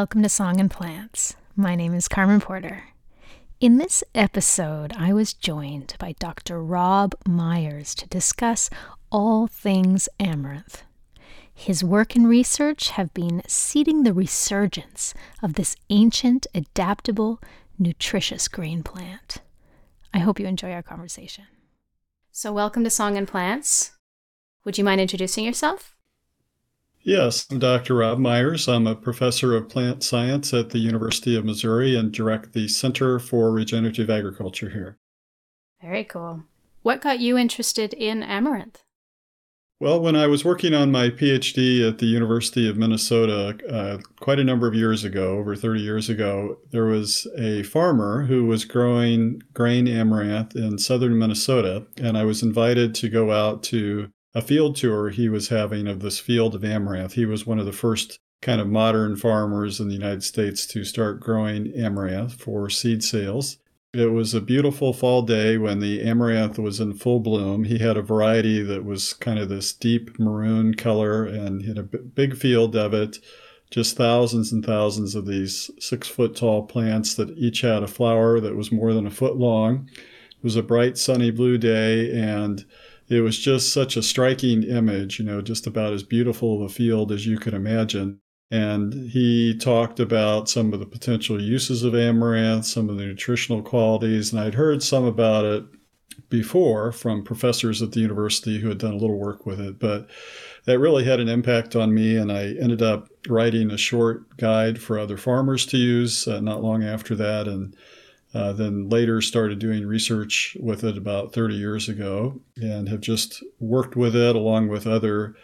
Welcome to Song and Plants. My name is Carmen Porter. In this episode, I was joined by Dr. Rob Myers to discuss all things amaranth. His work and research have been seeding the resurgence of this ancient, adaptable, nutritious green plant. I hope you enjoy our conversation. So, welcome to Song and Plants. Would you mind introducing yourself? Yes, I'm Dr. Rob Myers. I'm a professor of plant science at the University of Missouri and direct the Center for Regenerative Agriculture here. Very cool. What got you interested in amaranth? Well, when I was working on my PhD at the University of Minnesota uh, quite a number of years ago, over 30 years ago, there was a farmer who was growing grain amaranth in southern Minnesota, and I was invited to go out to a field tour he was having of this field of amaranth. He was one of the first kind of modern farmers in the United States to start growing amaranth for seed sales. It was a beautiful fall day when the amaranth was in full bloom. He had a variety that was kind of this deep maroon color and he had a big field of it, just thousands and thousands of these six foot tall plants that each had a flower that was more than a foot long. It was a bright sunny blue day and it was just such a striking image, you know, just about as beautiful of a field as you could imagine. And he talked about some of the potential uses of amaranth, some of the nutritional qualities, and I'd heard some about it before from professors at the university who had done a little work with it, but that really had an impact on me. And I ended up writing a short guide for other farmers to use uh, not long after that. And uh, then later started doing research with it about 30 years ago and have just worked with it along with other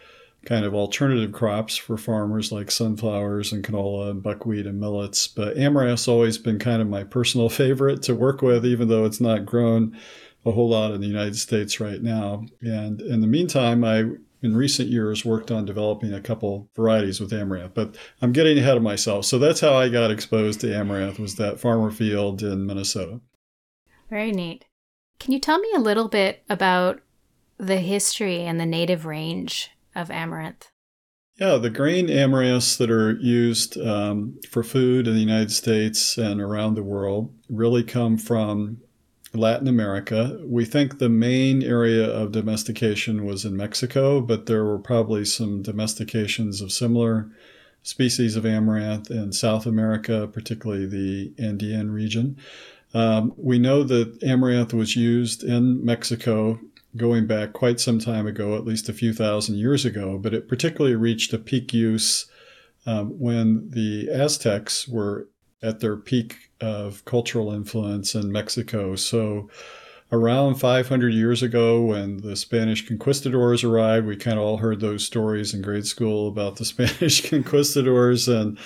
kind of alternative crops for farmers like sunflowers and canola and buckwheat and millets. But amaranth's always been kind of my personal favorite to work with, even though it's not grown a whole lot in the United States right now. And in the meantime, I in recent years worked on developing a couple varieties with amaranth, but I'm getting ahead of myself. So that's how I got exposed to amaranth was that farmer field in Minnesota. Very neat. Can you tell me a little bit about the history and the native range of amaranth? Yeah, the grain amaranths that are used um, for food in the United States and around the world really come from Latin America. We think the main area of domestication was in Mexico, but there were probably some domestications of similar species of amaranth in South America, particularly the Andean region. Um, we know that amaranth was used in Mexico going back quite some time ago, at least a few thousand years ago, but it particularly reached a peak use um, when the Aztecs were at their peak of cultural influence in Mexico. So, around 500 years ago, when the Spanish conquistadors arrived, we kind of all heard those stories in grade school about the Spanish conquistadors, and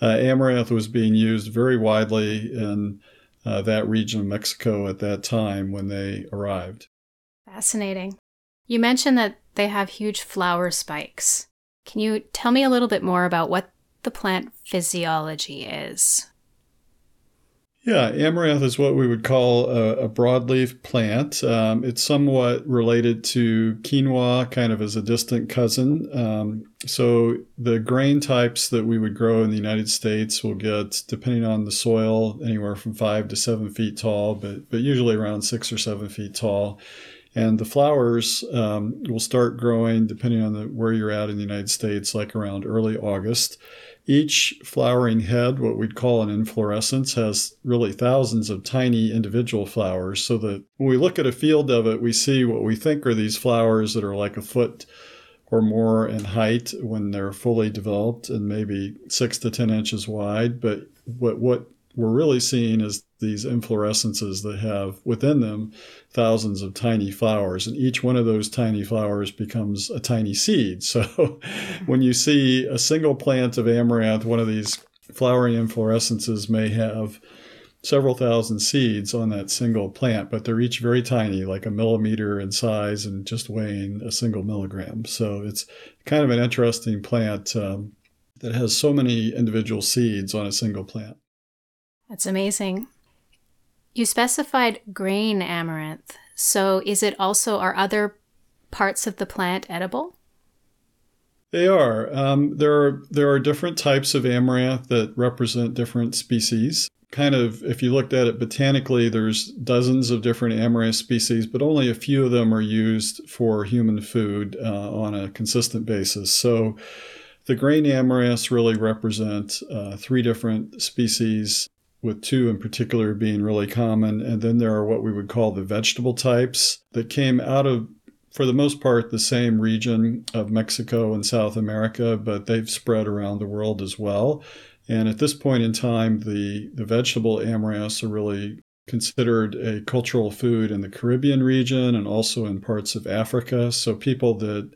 uh, amaranth was being used very widely in uh, that region of Mexico at that time when they arrived. Fascinating. You mentioned that they have huge flower spikes. Can you tell me a little bit more about what the plant physiology is? Yeah, amaranth is what we would call a, a broadleaf plant. Um, it's somewhat related to quinoa, kind of as a distant cousin. Um, so the grain types that we would grow in the United States will get, depending on the soil, anywhere from five to seven feet tall, but but usually around six or seven feet tall. And the flowers um, will start growing, depending on the, where you're at in the United States, like around early August. Each flowering head, what we'd call an inflorescence, has really thousands of tiny individual flowers. So that when we look at a field of it, we see what we think are these flowers that are like a foot or more in height when they're fully developed and maybe six to 10 inches wide. But what, what we're really seeing is these inflorescences that have within them thousands of tiny flowers, and each one of those tiny flowers becomes a tiny seed. So when you see a single plant of amaranth, one of these flowering inflorescences may have several thousand seeds on that single plant, but they're each very tiny, like a millimeter in size and just weighing a single milligram. So it's kind of an interesting plant um, that has so many individual seeds on a single plant. That's amazing. You specified grain amaranth. So is it also, are other parts of the plant edible? They are. Um, there are there are different types of amaranth that represent different species. Kind of, if you looked at it botanically, there's dozens of different amaranth species, but only a few of them are used for human food uh, on a consistent basis. So, the grain amaranths really represent uh, three different species, with two in particular being really common. And then there are what we would call the vegetable types that came out of for the most part, the same region of Mexico and South America, but they've spread around the world as well. And at this point in time, the, the vegetable amaranths are really considered a cultural food in the Caribbean region and also in parts of Africa. So people that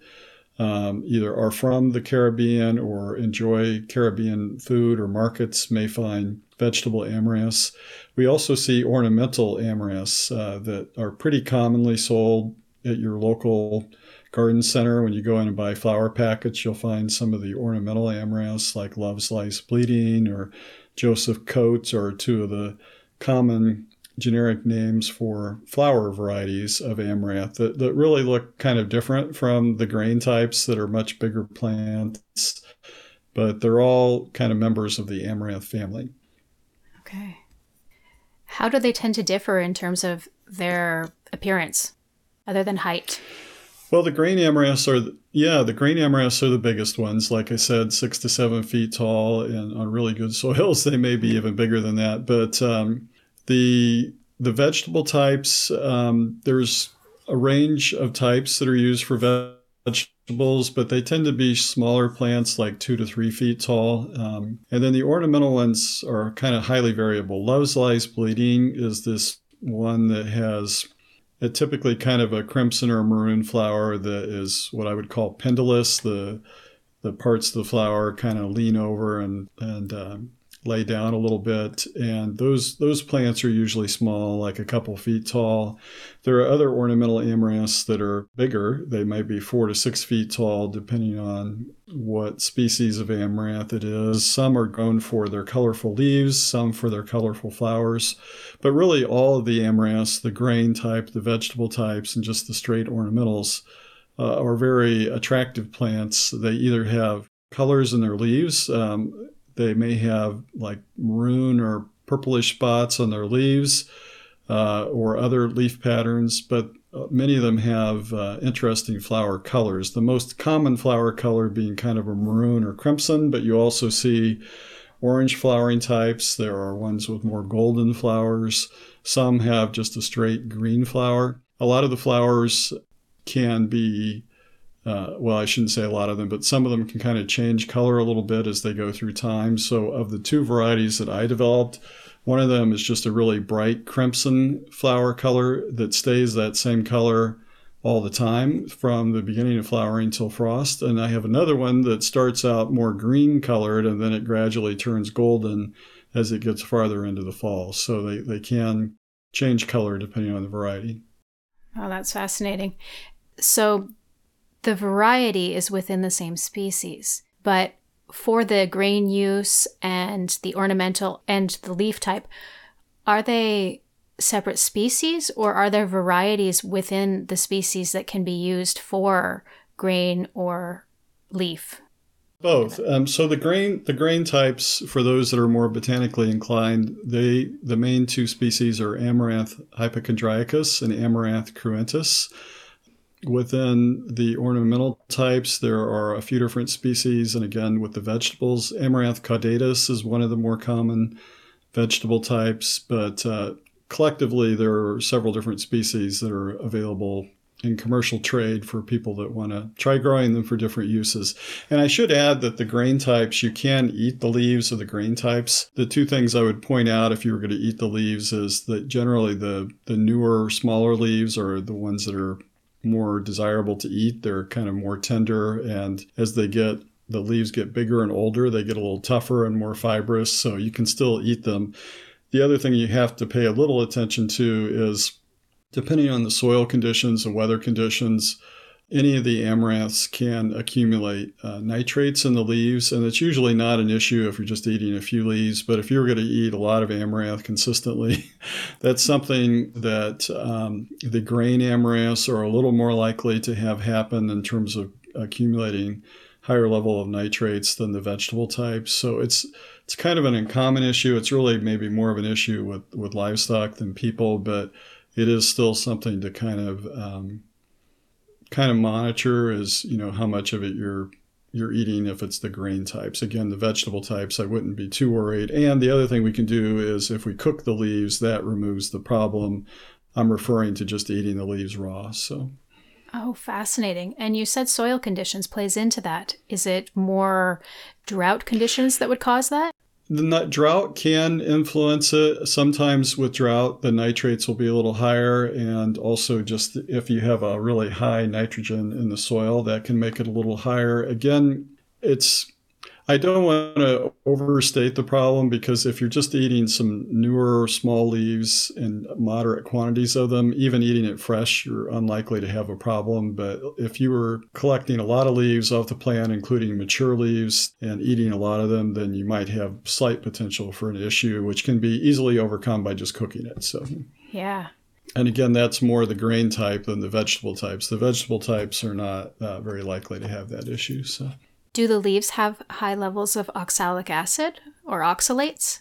um, either are from the Caribbean or enjoy Caribbean food or markets may find vegetable amaranths. We also see ornamental amaranths uh, that are pretty commonly sold at your local garden center. When you go in and buy flower packets, you'll find some of the ornamental amaranths like Love Lies Bleeding or Joseph's Coats are two of the common generic names for flower varieties of amaranth that, that really look kind of different from the grain types that are much bigger plants, but they're all kind of members of the amaranth family. Okay. How do they tend to differ in terms of their appearance? other than height? Well, the grain amaranths are, yeah, the grain amaranths are the biggest ones. Like I said, six to seven feet tall, and on really good soils, they may be even bigger than that. But um, the the vegetable types, um, there's a range of types that are used for vegetables, but they tend to be smaller plants, like two to three feet tall. Um, and then the ornamental ones are kind of highly variable. Love Lies Bleeding is this one that has a typically kind of a crimson or maroon flower that is what I would call pendulous. The the parts of the flower kind of lean over and and um, lay down a little bit, and those those plants are usually small, like a couple feet tall. There are other ornamental amaranths that are bigger. They might be four to six feet tall, depending on what species of amaranth it is. Some are grown for their colorful leaves, some for their colorful flowers, but really all of the amaranths, the grain type, the vegetable types, and just the straight ornamentals. Uh, are very attractive plants. They either have colors in their leaves. Um, they may have like maroon or purplish spots on their leaves uh, or other leaf patterns, but uh, many of them have uh, interesting flower colors. The most common flower color being kind of a maroon or crimson, but you also see orange flowering types. There are ones with more golden flowers. Some have just a straight green flower. A lot of the flowers can be uh, well, I shouldn't say a lot of them, but some of them can kind of change color a little bit as they go through time. So, of the two varieties that I developed, one of them is just a really bright crimson flower color that stays that same color all the time from the beginning of flowering till frost. And I have another one that starts out more green colored and then it gradually turns golden as it gets farther into the fall. So, they, they can change color depending on the variety. Oh, that's fascinating. So, the variety is within the same species, but for the grain use and the ornamental and the leaf type, are they separate species or are there varieties within the species that can be used for grain or leaf? Both. Um, so the grain the grain types for those that are more botanically inclined, they the main two species are Amaranth hypochondriacus and Amaranth cruentus. Within the ornamental types, there are a few different species, and again, with the vegetables, Amaranth caudatus is one of the more common vegetable types, but uh, collectively, there are several different species that are available in commercial trade for people that want to try growing them for different uses. And I should add that the grain types, you can eat the leaves of the grain types. The two things I would point out if you were going to eat the leaves is that generally the, the newer, smaller leaves are the ones that are more desirable to eat. They're kind of more tender, and as they get the leaves get bigger and older, they get a little tougher and more fibrous, so you can still eat them. The other thing you have to pay a little attention to is depending on the soil conditions and weather conditions, any of the amaranths can accumulate uh, nitrates in the leaves, and it's usually not an issue if you're just eating a few leaves. But if you're going to eat a lot of amaranth consistently, that's something that um, the grain amaranths are a little more likely to have happen in terms of accumulating higher level of nitrates than the vegetable types. So it's it's kind of an uncommon issue. It's really maybe more of an issue with, with livestock than people, but it is still something to kind of um, kind of monitor is you know how much of it you're you're eating if it's the grain types. Again, the vegetable types, I wouldn't be too worried. And the other thing we can do is if we cook the leaves, that removes the problem. I'm referring to just eating the leaves raw. So. Oh, fascinating. And you said soil conditions plays into that. Is it more drought conditions that would cause that? The drought can influence it. Sometimes with drought, the nitrates will be a little higher. And also, just if you have a really high nitrogen in the soil, that can make it a little higher. Again, it's I don't want to overstate the problem because if you're just eating some newer small leaves in moderate quantities of them, even eating it fresh, you're unlikely to have a problem. But if you were collecting a lot of leaves off the plant, including mature leaves, and eating a lot of them, then you might have slight potential for an issue, which can be easily overcome by just cooking it. So, yeah. And again, that's more the grain type than the vegetable types. The vegetable types are not uh, very likely to have that issue. So. Do the leaves have high levels of oxalic acid or oxalates?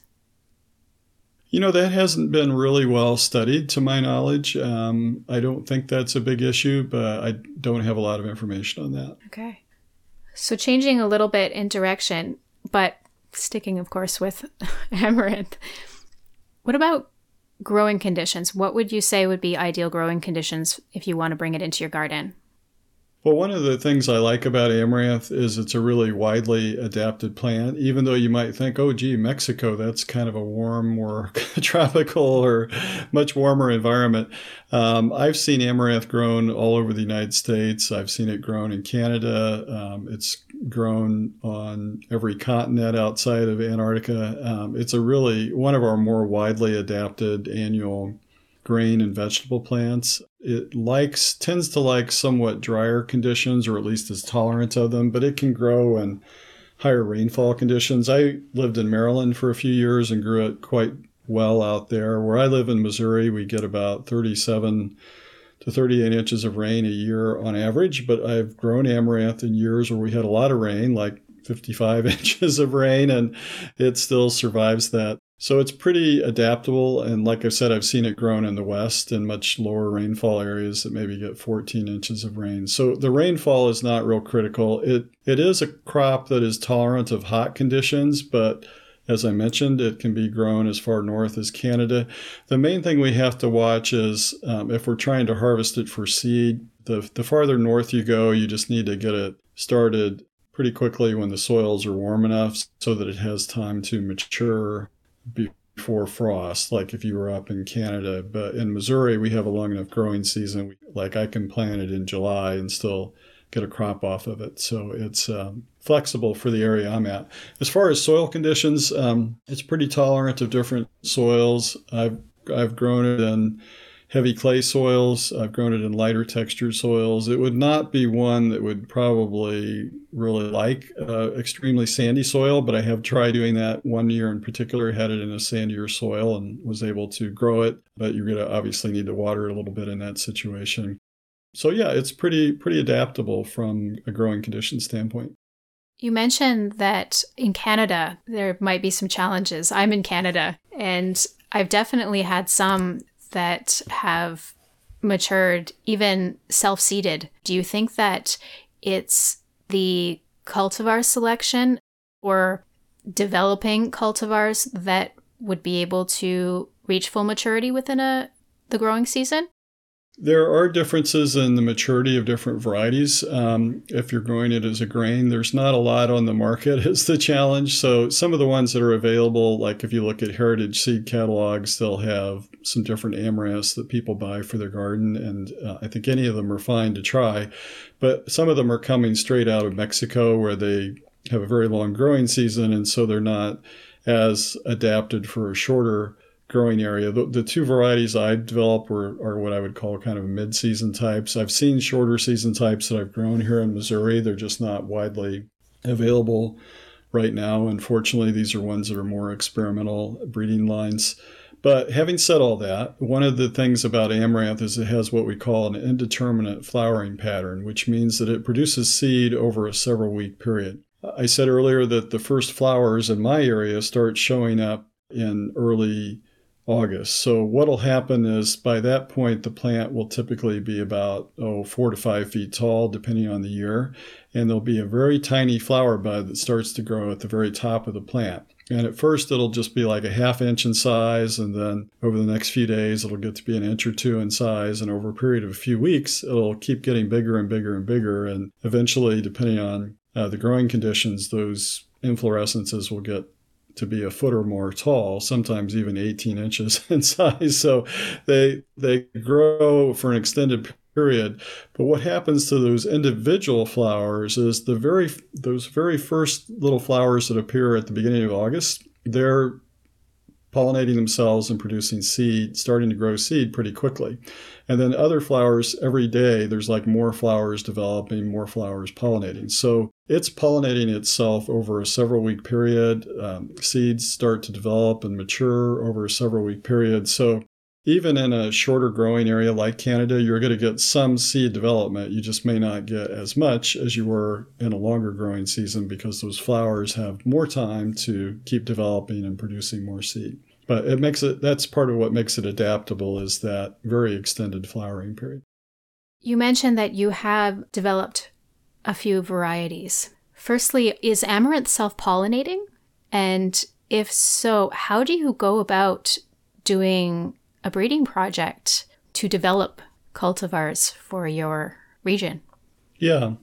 You know, that hasn't been really well studied to my knowledge. Um, I don't think that's a big issue, but I don't have a lot of information on that. Okay. So, changing a little bit in direction, but sticking, of course, with amaranth, what about growing conditions? What would you say would be ideal growing conditions if you want to bring it into your garden? Well, one of the things I like about amaranth is it's a really widely adapted plant. Even though you might think, oh, gee, Mexico, that's kind of a warm or tropical or much warmer environment. Um, I've seen amaranth grown all over the United States. I've seen it grown in Canada. Um, it's grown on every continent outside of Antarctica. Um, it's a really one of our more widely adapted annual grain and vegetable plants. It likes tends to like somewhat drier conditions, or at least is tolerant of them, but it can grow in higher rainfall conditions. I lived in Maryland for a few years and grew it quite well out there. Where I live in Missouri, we get about 37 to 38 inches of rain a year on average, but I've grown amaranth in years where we had a lot of rain, like 55 inches of rain, and it still survives that so it's pretty adaptable. And like I said, I've seen it grown in the West in much lower rainfall areas that maybe get 14 inches of rain. So the rainfall is not real critical. It, it is a crop that is tolerant of hot conditions, but as I mentioned, it can be grown as far north as Canada. The main thing we have to watch is um, if we're trying to harvest it for seed, the, the farther north you go, you just need to get it started pretty quickly when the soils are warm enough so that it has time to mature before frost, like if you were up in Canada. But in Missouri, we have a long enough growing season. Like I can plant it in July and still get a crop off of it. So it's um, flexible for the area I'm at. As far as soil conditions, um, it's pretty tolerant of different soils. I've I've grown it in heavy clay soils. I've grown it in lighter textured soils. It would not be one that would probably really like uh, extremely sandy soil, but I have tried doing that one year in particular, had it in a sandier soil and was able to grow it. But you're going to obviously need to water it a little bit in that situation. So yeah, it's pretty pretty adaptable from a growing condition standpoint. You mentioned that in Canada there might be some challenges. I'm in Canada and I've definitely had some that have matured, even self seeded, do you think that it's the cultivar selection or developing cultivars that would be able to reach full maturity within a the growing season? There are differences in the maturity of different varieties. Um, if you're growing it as a grain, there's not a lot on the market, is the challenge. So, some of the ones that are available, like if you look at heritage seed catalogs, they'll have some different amaranths that people buy for their garden. And uh, I think any of them are fine to try. But some of them are coming straight out of Mexico where they have a very long growing season. And so they're not as adapted for a shorter growing area. The, the two varieties I developed were, are what I would call kind of mid season types. I've seen shorter season types that I've grown here in Missouri. They're just not widely available right now. Unfortunately, these are ones that are more experimental breeding lines. But having said all that, one of the things about amaranth is it has what we call an indeterminate flowering pattern, which means that it produces seed over a several week period. I said earlier that the first flowers in my area start showing up in early August. So what'll happen is by that point the plant will typically be about oh four to five feet tall, depending on the year, and there'll be a very tiny flower bud that starts to grow at the very top of the plant. And at first it'll just be like a half inch in size, and then over the next few days it'll get to be an inch or two in size, and over a period of a few weeks it'll keep getting bigger and bigger and bigger, and eventually, depending on uh, the growing conditions, those inflorescences will get to be a foot or more tall, sometimes even 18 inches in size. So they they grow for an extended period. But what happens to those individual flowers is the very those very first little flowers that appear at the beginning of August, they're pollinating themselves and producing seed, starting to grow seed pretty quickly. And then other flowers every day, there's like more flowers developing, more flowers pollinating. So it's pollinating itself over a several week period. Um, seeds start to develop and mature over a several week period. So even in a shorter growing area like Canada, you're going to get some seed development. You just may not get as much as you were in a longer growing season because those flowers have more time to keep developing and producing more seed. But it makes it that's part of what makes it adaptable is that very extended flowering period. You mentioned that you have developed a few varieties. Firstly, is amaranth self-pollinating? And if so, how do you go about doing a breeding project to develop cultivars for your region. Yeah.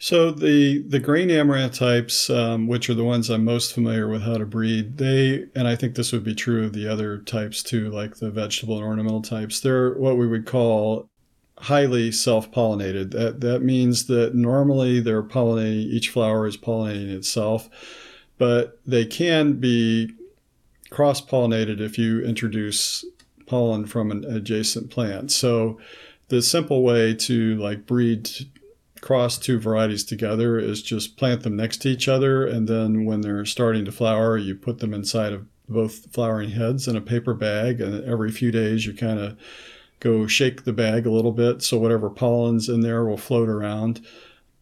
So the the grain amaranth types, um, which are the ones I'm most familiar with how to breed, they and I think this would be true of the other types too, like the vegetable and ornamental types. They're what we would call highly self-pollinated. That that means that normally they're pollinating each flower is pollinating itself, but they can be cross-pollinated if you introduce pollen from an adjacent plant. So the simple way to like breed cross two varieties together is just plant them next to each other and then when they're starting to flower you put them inside of both flowering heads in a paper bag and every few days you kind of go shake the bag a little bit so whatever pollen's in there will float around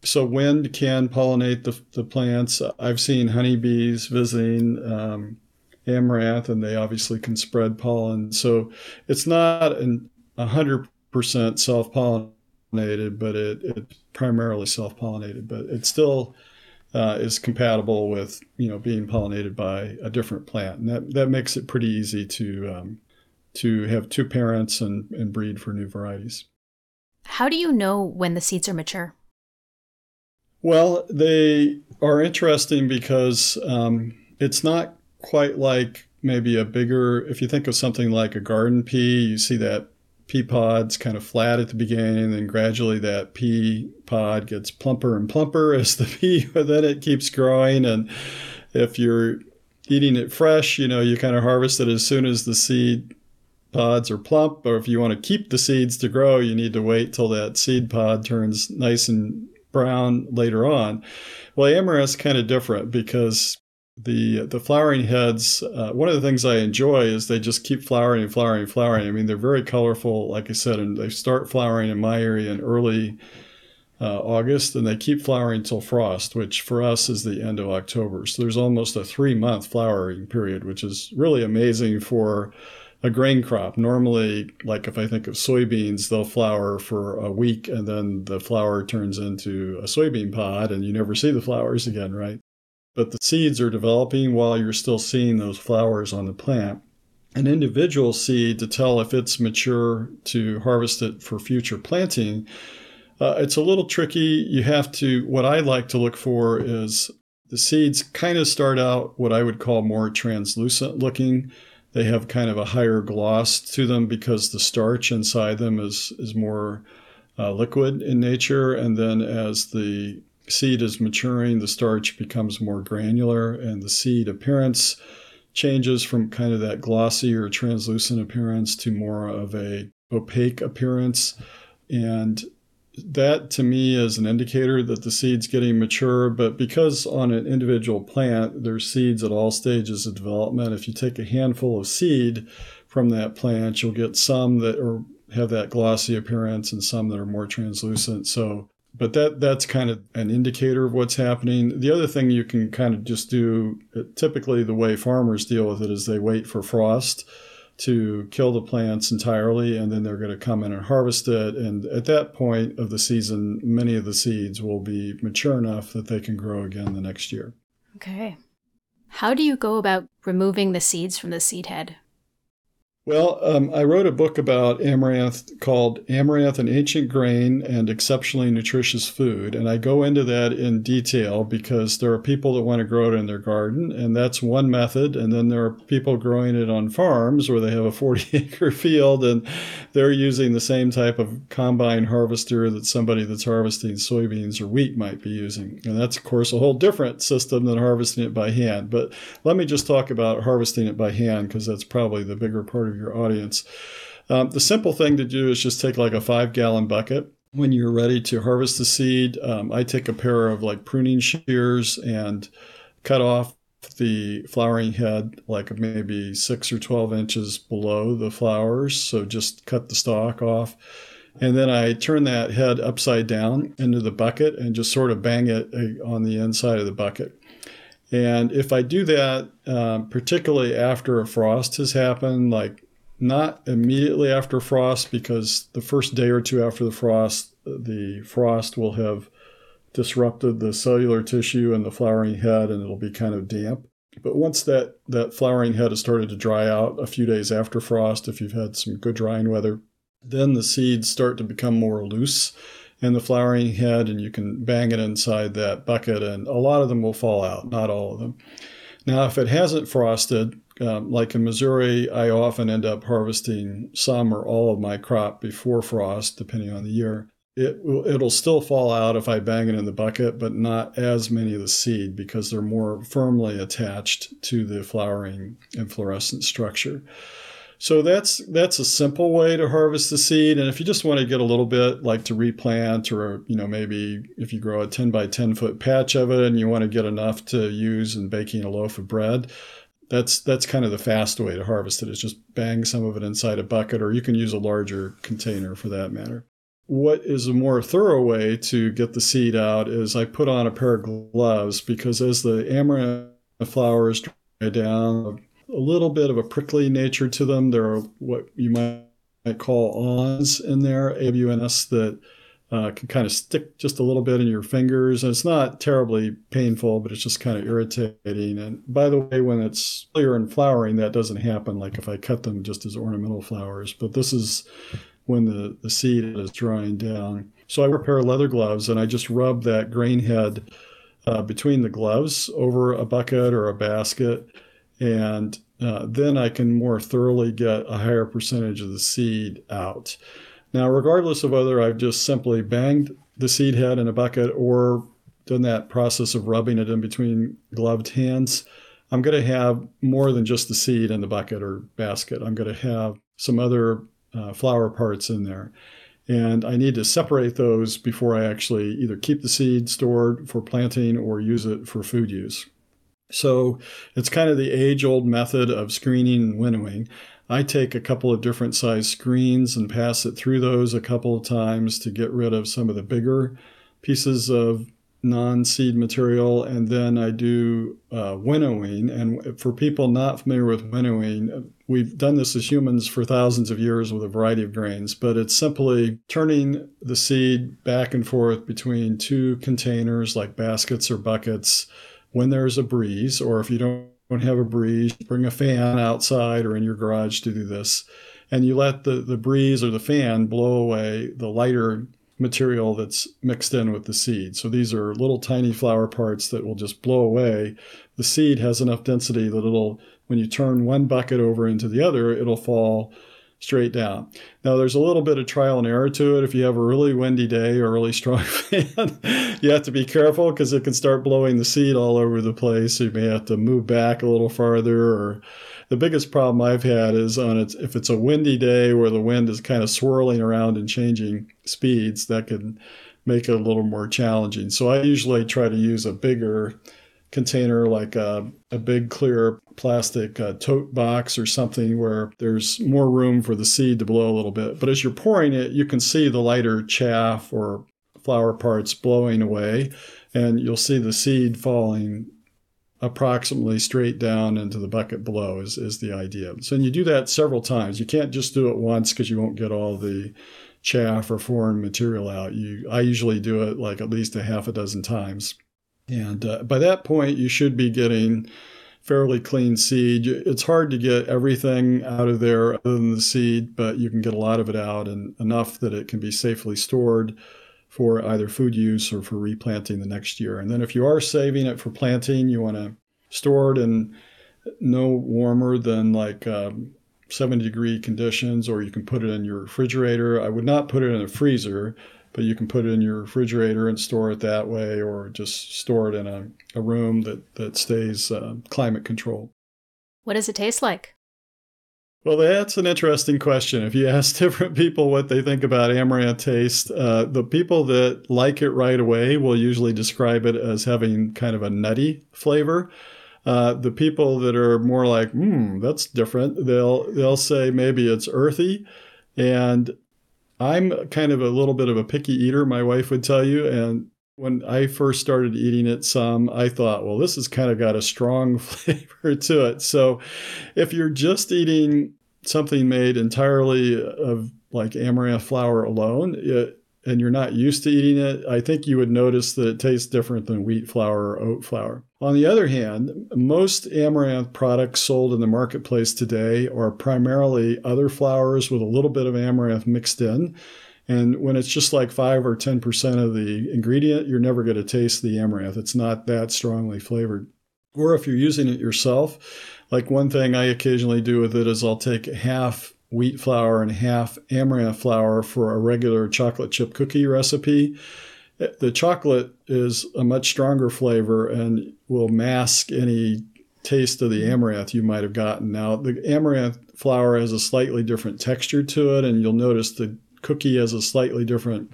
so wind can pollinate the, the plants i've seen honeybees visiting um, amaranth, and they obviously can spread pollen. So it's not an 100% self pollinated, but it, it's primarily self pollinated, but it still uh, is compatible with you know being pollinated by a different plant, and that, that makes it pretty easy to um, to have two parents and, and breed for new varieties. How do you know when the seeds are mature? Well, they are interesting because um, it's not quite like maybe a bigger, if you think of something like a garden pea, you see that pea pod's kind of flat at the beginning, and then gradually that pea pod gets plumper and plumper as the pea, but then it keeps growing. And if you're eating it fresh, you know, you kind of harvest it as soon as the seed pods are plump, or if you want to keep the seeds to grow, you need to wait till that seed pod turns nice and brown later on. Well, amaranth's kind of different because the the flowering heads uh, one of the things i enjoy is they just keep flowering and flowering and flowering. I mean they're very colorful like i said and they start flowering in my area in early uh, august and they keep flowering until frost which for us is the end of october. So there's almost a three month flowering period which is really amazing for a grain crop. Normally like if i think of soybeans they'll flower for a week and then the flower turns into a soybean pod and you never see the flowers again right but the seeds are developing while you're still seeing those flowers on the plant. An individual seed to tell if it's mature to harvest it for future planting, uh, it's a little tricky. You have to, what I like to look for is the seeds kind of start out what I would call more translucent looking. They have kind of a higher gloss to them because the starch inside them is, is more uh, liquid in nature. And then as the seed is maturing, the starch becomes more granular, and the seed appearance changes from kind of that glossy or translucent appearance to more of a opaque appearance. And that to me is an indicator that the seed's getting mature. But because on an individual plant, there's seeds at all stages of development, if you take a handful of seed from that plant. You'll get some that are have that glossy appearance and some that are more translucent. So but that that's kind of an indicator of what's happening. The other thing you can kind of just do uh, typically the way farmers deal with it is they wait for frost to kill the plants entirely and then they're going to come in and harvest it and at that point of the season many of the seeds will be mature enough that they can grow again the next year. Okay. How do you go about removing the seeds from the seed head? Well, um, I wrote a book about amaranth called Amaranth, an Ancient Grain and Exceptionally Nutritious Food. And I go into that in detail because there are people that want to grow it in their garden, and that's one method. And then there are people growing it on farms where they have a 40 acre field and they're using the same type of combine harvester that somebody that's harvesting soybeans or wheat might be using. And that's, of course, a whole different system than harvesting it by hand. But let me just talk about harvesting it by hand because that's probably the bigger part of your audience. Um, the simple thing to do is just take like a five gallon bucket. When you're ready to harvest the seed, um, I take a pair of like pruning shears and cut off the flowering head like maybe six or 12 inches below the flowers. So just cut the stalk off. And then I turn that head upside down into the bucket and just sort of bang it uh, on the inside of the bucket. And if I do that, um, particularly after a frost has happened, like not immediately after frost because the first day or two after the frost, the frost will have disrupted the cellular tissue and the flowering head and it'll be kind of damp. But once that, that flowering head has started to dry out a few days after frost, if you've had some good drying weather, then the seeds start to become more loose in the flowering head and you can bang it inside that bucket and a lot of them will fall out, not all of them. Now, if it hasn't frosted, um, like in Missouri, I often end up harvesting some or all of my crop before frost, depending on the year. It it'll still fall out if I bang it in the bucket, but not as many of the seed because they're more firmly attached to the flowering inflorescent structure. So that's that's a simple way to harvest the seed. And if you just want to get a little bit, like to replant, or you know maybe if you grow a 10 by 10 foot patch of it and you want to get enough to use in baking a loaf of bread, that's that's kind of the fast way to harvest it is just bang some of it inside a bucket or you can use a larger container for that matter. What is a more thorough way to get the seed out is i put on a pair of gloves because as the amaranth flowers dry down a little bit of a prickly nature to them. There are what you might call awns in there awns that uh, can kind of stick just a little bit in your fingers. And it's not terribly painful, but it's just kind of irritating. And by the way, when it's clear and flowering, that doesn't happen like if I cut them just as ornamental flowers. But this is when the, the seed is drying down. So I wear a pair of leather gloves and I just rub that grain head uh, between the gloves over a bucket or a basket. And uh, then I can more thoroughly get a higher percentage of the seed out. Now, regardless of whether I've just simply banged the seed head in a bucket or done that process of rubbing it in between gloved hands, I'm going to have more than just the seed in the bucket or basket. I'm going to have some other uh, flower parts in there. And I need to separate those before I actually either keep the seed stored for planting or use it for food use. So it's kind of the age old method of screening and winnowing. I take a couple of different size screens and pass it through those a couple of times to get rid of some of the bigger pieces of non seed material. And then I do uh, winnowing. And for people not familiar with winnowing, we've done this as humans for thousands of years with a variety of grains, but it's simply turning the seed back and forth between two containers like baskets or buckets when there's a breeze, or if you don't don't have a breeze, bring a fan outside or in your garage to do this. And you let the, the breeze or the fan blow away the lighter material that's mixed in with the seed. So these are little tiny flower parts that will just blow away. The seed has enough density that it'll, when you turn one bucket over into the other, it'll fall straight down. Now, there's a little bit of trial and error to it. If you have a really windy day or a really strong fan, you have to be careful because it can start blowing the seed all over the place. You may have to move back a little farther. Or the biggest problem I've had is on it if it's a windy day where the wind is kind of swirling around and changing speeds, that can make it a little more challenging. So I usually try to use a bigger container like a, a big clear plastic uh, tote box or something where there's more room for the seed to blow a little bit. But as you're pouring it, you can see the lighter chaff or flower parts blowing away, and you'll see the seed falling approximately straight down into the bucket below is, is the idea. So you do that several times. You can't just do it once because you won't get all the chaff or foreign material out. You, I usually do it like at least a half a dozen times. And uh, by that point, you should be getting fairly clean seed. It's hard to get everything out of there other than the seed, but you can get a lot of it out and enough that it can be safely stored for either food use or for replanting the next year. And then if you are saving it for planting, you want to store it in no warmer than like um, 70 degree conditions, or you can put it in your refrigerator. I would not put it in a freezer but you can put it in your refrigerator and store it that way, or just store it in a, a room that, that stays uh, climate controlled. What does it taste like? Well, that's an interesting question. If you ask different people what they think about amaranth taste, uh, the people that like it right away will usually describe it as having kind of a nutty flavor. Uh, the people that are more like, hmm, that's different, they'll they'll say maybe it's earthy, and I'm kind of a little bit of a picky eater, my wife would tell you. And when I first started eating it some, I thought, well, this has kind of got a strong flavor to it. So if you're just eating something made entirely of like amaranth flour alone, it, and you're not used to eating it, I think you would notice that it tastes different than wheat flour or oat flour. On the other hand, most amaranth products sold in the marketplace today are primarily other flours with a little bit of amaranth mixed in. And when it's just like 5 or 10% of the ingredient, you're never going to taste the amaranth. It's not that strongly flavored. Or if you're using it yourself, like one thing I occasionally do with it is I'll take half wheat flour and half amaranth flour for a regular chocolate chip cookie recipe. Eh, the chocolate is a much stronger flavor and will mask any taste of the amaranth you might have gotten. Now, the amaranth flour has a slightly different texture to it, and you'll notice the cookie has a slightly different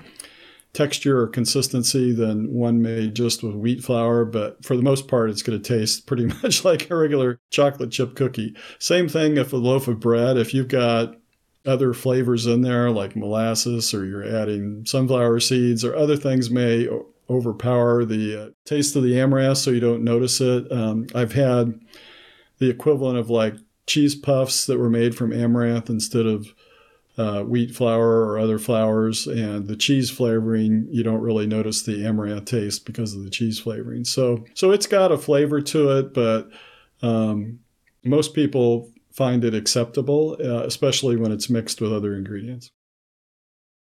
texture or consistency than one made just with wheat flour, but for the most part, it's going to taste pretty much like a regular chocolate chip cookie. Same thing if a loaf of bread, if you've got other flavors in there like molasses or you're adding sunflower seeds or other things may overpower the uh, taste of the amaranth so you don't notice it. Um, I've had the equivalent of like cheese puffs that were made from amaranth instead of uh, wheat flour or other flours, and the cheese flavoring, you don't really notice the amaranth taste because of the cheese flavoring. So, so it's got a flavor to it, but um, most people find it acceptable, uh, especially when it's mixed with other ingredients.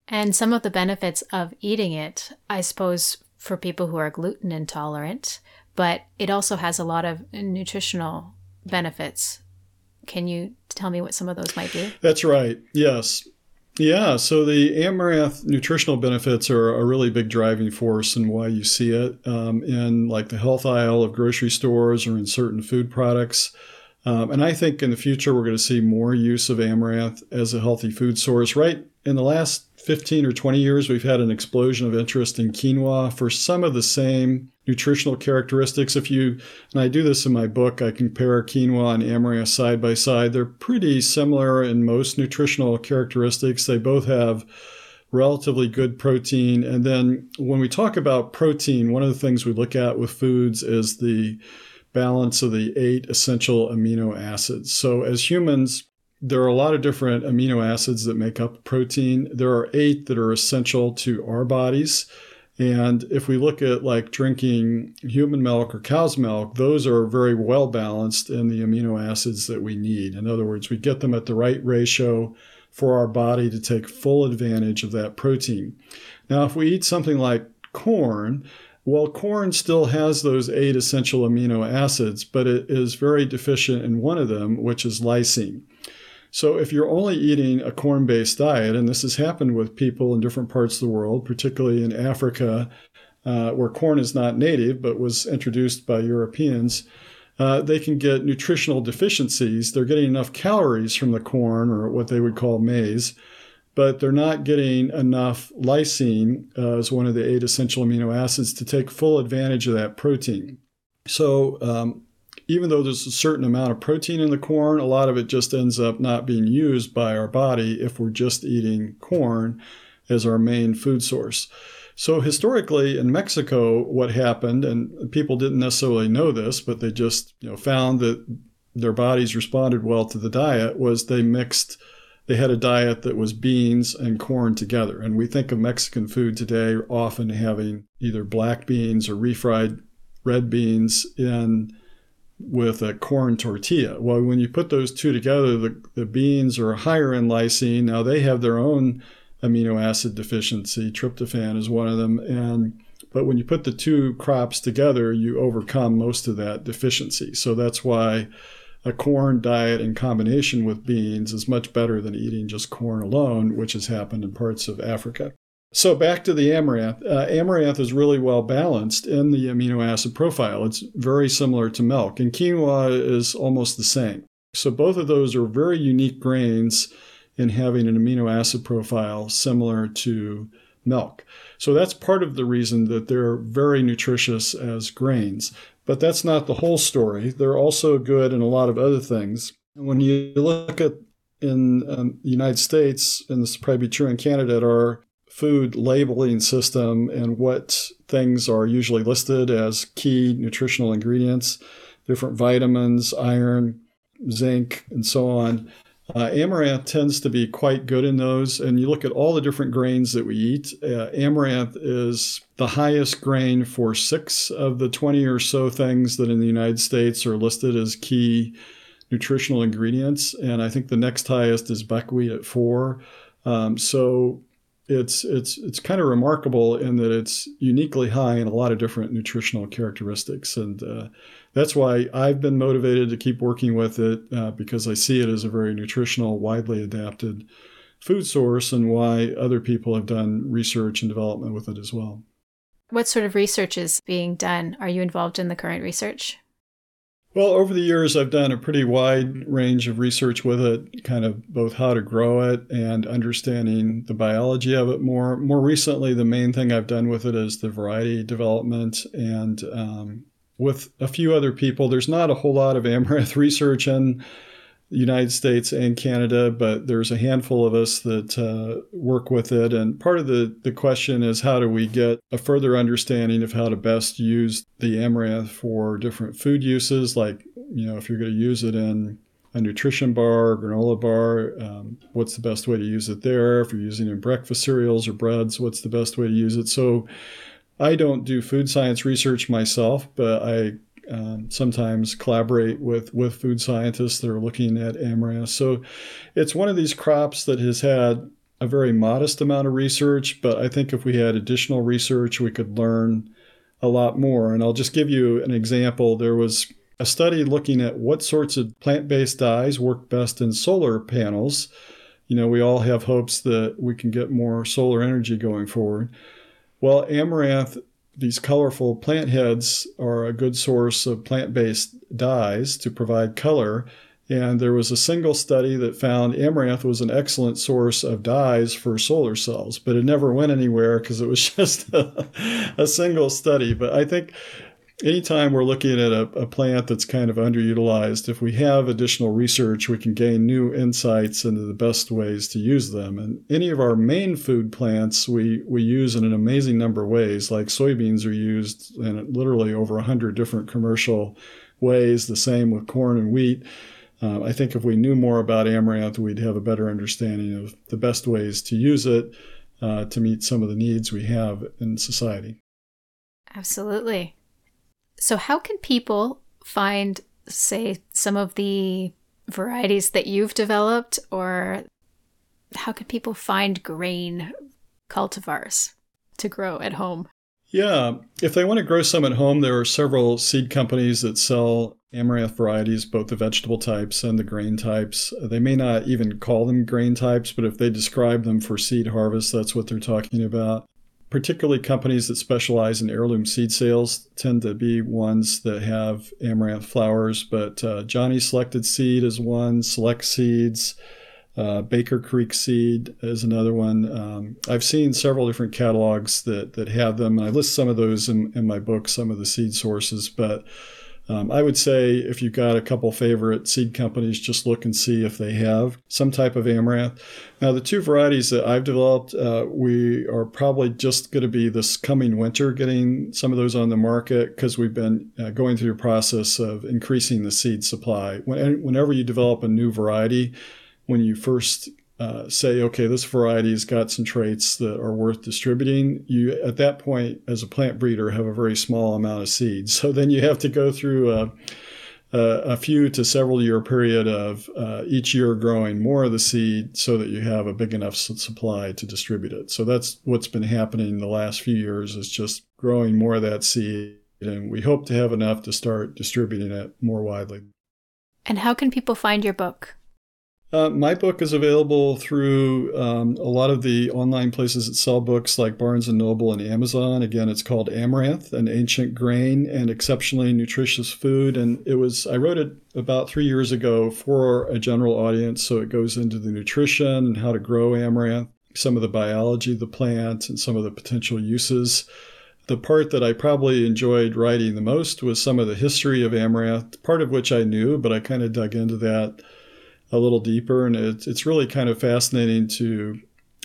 And some of the benefits of eating it, I suppose, for people who are gluten intolerant, but it also has a lot of nutritional benefits can you tell me what some of those might be? That's right. Yes. Yeah, so the amaranth nutritional benefits are a really big driving force in why you see it um, in like the health aisle of grocery stores or in certain food products. Um, and I think in the future we're going to see more use of amaranth as a healthy food source. Right in the last 15 or 20 years, we've had an explosion of interest in quinoa for some of the same nutritional characteristics. If you, and I do this in my book, I compare quinoa and amaranth side by side. They're pretty similar in most nutritional characteristics. They both have relatively good protein. And then when we talk about protein, one of the things we look at with foods is the balance of the eight essential amino acids. So as humans, there are a lot of different amino acids that make up protein. There are eight that are essential to our bodies. And if we look at like drinking human milk or cow's milk, those are very well balanced in the amino acids that we need. In other words, we get them at the right ratio for our body to take full advantage of that protein. Now, if we eat something like corn, well, corn still has those eight essential amino acids, but it is very deficient in one of them, which is lysine. So, if you're only eating a corn based diet, and this has happened with people in different parts of the world, particularly in Africa, uh, where corn is not native but was introduced by Europeans, uh, they can get nutritional deficiencies. They're getting enough calories from the corn, or what they would call maize, but they're not getting enough lysine uh, as one of the eight essential amino acids to take full advantage of that protein. So, um, even though there's a certain amount of protein in the corn, a lot of it just ends up not being used by our body if we're just eating corn as our main food source. So, historically in Mexico, what happened, and people didn't necessarily know this, but they just you know, found that their bodies responded well to the diet, was they mixed they had a diet that was beans and corn together. And we think of Mexican food today often having either black beans or refried red beans in with a corn tortilla. Well, when you put those two together, the, the beans are higher in lysine. Now they have their own amino acid deficiency. Tryptophan is one of them. And but when you put the two crops together, you overcome most of that deficiency. So that's why a corn diet in combination with beans is much better than eating just corn alone, which has happened in parts of Africa. So back to the amaranth. Uh, amaranth is really well balanced in the amino acid profile. It's very similar to milk, and quinoa is almost the same. So both of those are very unique grains in having an amino acid profile similar to milk. So that's part of the reason that they're very nutritious as grains. But that's not the whole story. They're also good in a lot of other things. When you look at in um, the United States, and this probably true in Canada, at our food labeling system and what things are usually listed as key nutritional ingredients, different vitamins, iron, zinc, and so on. Uh, amaranth tends to be quite good in those. And you look at all the different grains that we eat, uh, amaranth is the highest grain for six of the 20 or so things that in the United States are listed as key nutritional ingredients. And I think the next highest is buckwheat at four. Um, so it's it's it's kind of remarkable in that it's uniquely high in a lot of different nutritional characteristics, and uh, that's why I've been motivated to keep working with it uh, because I see it as a very nutritional, widely adapted food source, and why other people have done research and development with it as well. What sort of research is being done? Are you involved in the current research? Well, over the years, I've done a pretty wide range of research with it, kind of both how to grow it and understanding the biology of it more. More recently, the main thing I've done with it is the variety development and um, with a few other people. There's not a whole lot of amaranth research in United States and Canada, but there's a handful of us that uh, work with it. And part of the, the question is how do we get a further understanding of how to best use the amaranth for different food uses, like, you know, if you're going to use it in a nutrition bar, granola bar, um, what's the best way to use it there? If you're using it in breakfast cereals or breads, what's the best way to use it? So I don't do food science research myself, but I um, sometimes collaborate with with food scientists that are looking at amaranth. So it's one of these crops that has had a very modest amount of research, but I think if we had additional research, we could learn a lot more. And I'll just give you an example. There was a study looking at what sorts of plant-based dyes work best in solar panels. You know, we all have hopes that we can get more solar energy going forward. Well, amaranth these colorful plant heads are a good source of plant based dyes to provide color. And there was a single study that found amaranth was an excellent source of dyes for solar cells, but it never went anywhere because it was just a, a, single study. But I think anytime we're looking at a, a, plant that's kind of underutilized, if we have additional research, we can gain new insights into the best ways to use them. And any of our main food plants, we, we use in an amazing number of ways, like soybeans are used in literally over 100 different commercial ways, the same with corn and wheat. Uh, I think if we knew more about amaranth, we'd have a better understanding of the best ways to use it uh, to meet some of the needs we have in society. Absolutely. So, how can people find, say, some of the varieties that you've developed, or how can people find grain cultivars to grow at home? Yeah, if they want to grow some at home, there are several seed companies that sell amaranth varieties, both the vegetable types and the grain types. They may not even call them grain types, but if they describe them for seed harvest, that's what they're talking about particularly companies that specialize in heirloom seed sales tend to be ones that have amaranth flowers. But uh, Johnny Selected Seed is one, Select Seeds, uh, Baker Creek Seed is another one. Um, I've seen several different catalogs that, that have them. And I list some of those in, in my book, some of the seed sources. But Um, I would say if you've got a couple favorite seed companies, just look and see if they have some type of amaranth. Now, the two varieties that I've developed, uh, we are probably just going to be this coming winter getting some of those on the market because we've been uh, going through a process of increasing the seed supply. When, whenever you develop a new variety, when you first uh, say, okay, this variety's got some traits that are worth distributing, you at that point, as a plant breeder, have a very small amount of seeds. So then you have to go through a, a, a few to several year period of uh, each year growing more of the seed so that you have a big enough supply to distribute it. So that's what's been happening the last few years is just growing more of that seed. And we hope to have enough to start distributing it more widely. And how can people find your book? Uh, my book is available through um, a lot of the online places that sell books like Barnes and Noble and Amazon. Again, it's called Amaranth, an ancient grain and exceptionally nutritious food. And it was I wrote it about three years ago for a general audience, so it goes into the nutrition and how to grow amaranth, some of the biology of the plant, and some of the potential uses. The part that I probably enjoyed writing the most was some of the history of amaranth, part of which I knew, but I kind of dug into that a little deeper. And it's, it's really kind of fascinating to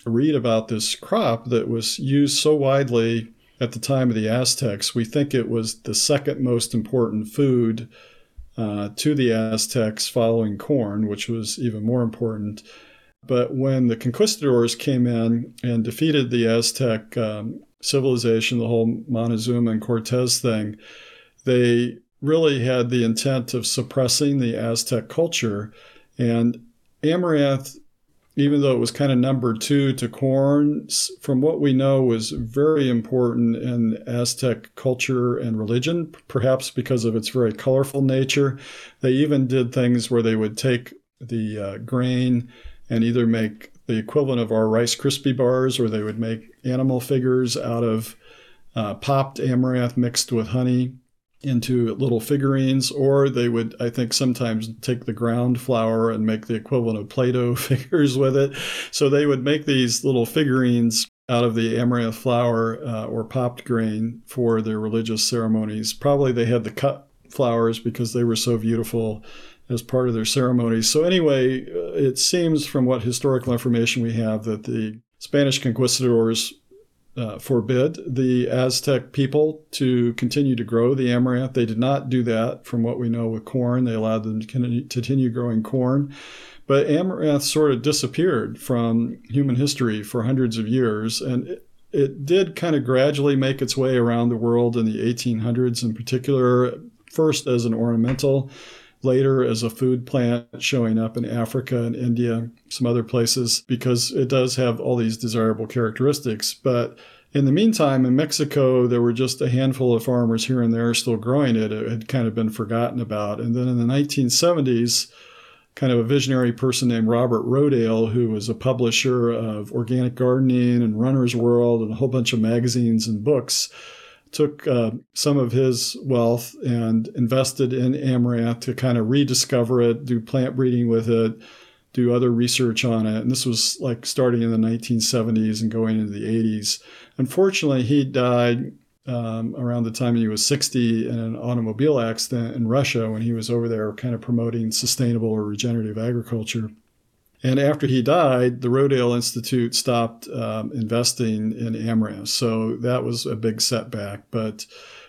read about this crop that was used so widely at the time of the Aztecs. We think it was the second most important food uh, to the Aztecs following corn, which was even more important. But when the conquistadors came in and defeated the Aztec um, civilization, the whole Montezuma and Cortez thing, they really had the intent of suppressing the Aztec culture and amaranth, even though it was kind of number two to corn, from what we know, was very important in Aztec culture and religion, perhaps because of its very colorful nature. They even did things where they would take the uh, grain and either make the equivalent of our Rice Krispie bars, or they would make animal figures out of uh, popped amaranth mixed with honey into little figurines, or they would, I think, sometimes take the ground flour and make the equivalent of Play Doh figures with it. So they would make these little figurines out of the amaranth flour uh, or popped grain for their religious ceremonies. Probably they had the cut flowers because they were so beautiful as part of their ceremonies. So, anyway, uh, it seems from what historical information we have that the Spanish conquistadors uh, forbid the Aztec people to continue to grow the amaranth. They did not do that, from what we know with corn. They allowed them to continue growing corn. But amaranth sort of disappeared from human history for hundreds of years. And it, it did kind of gradually make its way around the world in the 1800s, in particular, first as an ornamental later as a food plant showing up in Africa and India, some other places, because it does have all these desirable characteristics. But in the meantime, in Mexico, there were just a handful of farmers here and there still growing it. It had kind of been forgotten about. And then in the 1970s, kind of a visionary person named Robert Rodale, who was a publisher of organic gardening and Runner's World and a whole bunch of magazines and books, took uh, some of his wealth and invested in amaranth to kind of rediscover it, do plant breeding with it, do other research on it. And this was like starting in the 1970s and going into the 80s. Unfortunately, he died um, around the time he was 60 in an automobile accident in Russia when he was over there kind of promoting sustainable or regenerative agriculture. And after he died, the Rodale Institute stopped um, investing in amaranth. So that was a big setback. But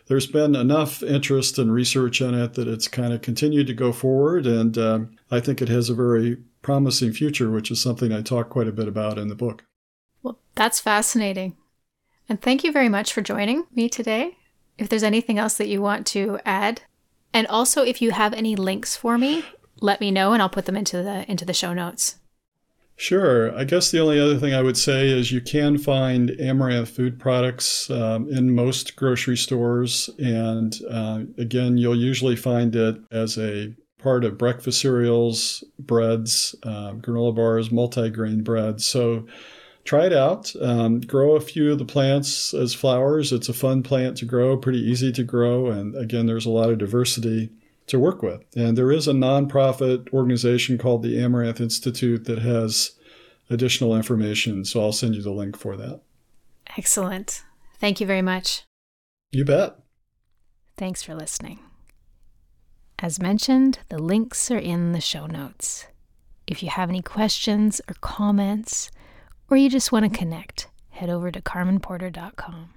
there's been enough interest and research in it that it's kind of continued to go forward. And um, I think it has a very promising future, which is something I talk quite a bit about in the book. Well, that's fascinating. And thank you very much for joining me today. If there's anything else that you want to add, and also if you have any links for me, let me know and I'll put them into the into the show notes. Sure. I guess the only other thing I would say is you can find Amaranth food products um, in most grocery stores. And uh, again, you'll usually find it as a part of breakfast cereals, breads, um, granola bars, multi-grain breads. So try it out. Um, grow a few of the plants as flowers. It's a fun plant to grow, pretty easy to grow. And again, there's a lot of diversity to work with. And there is a nonprofit organization called the Amaranth Institute that has additional information. So I'll send you the link for that. Excellent. Thank you very much. You bet. Thanks for listening. As mentioned, the links are in the show notes. If you have any questions or comments, or you just want to connect, head over to carmenporter.com.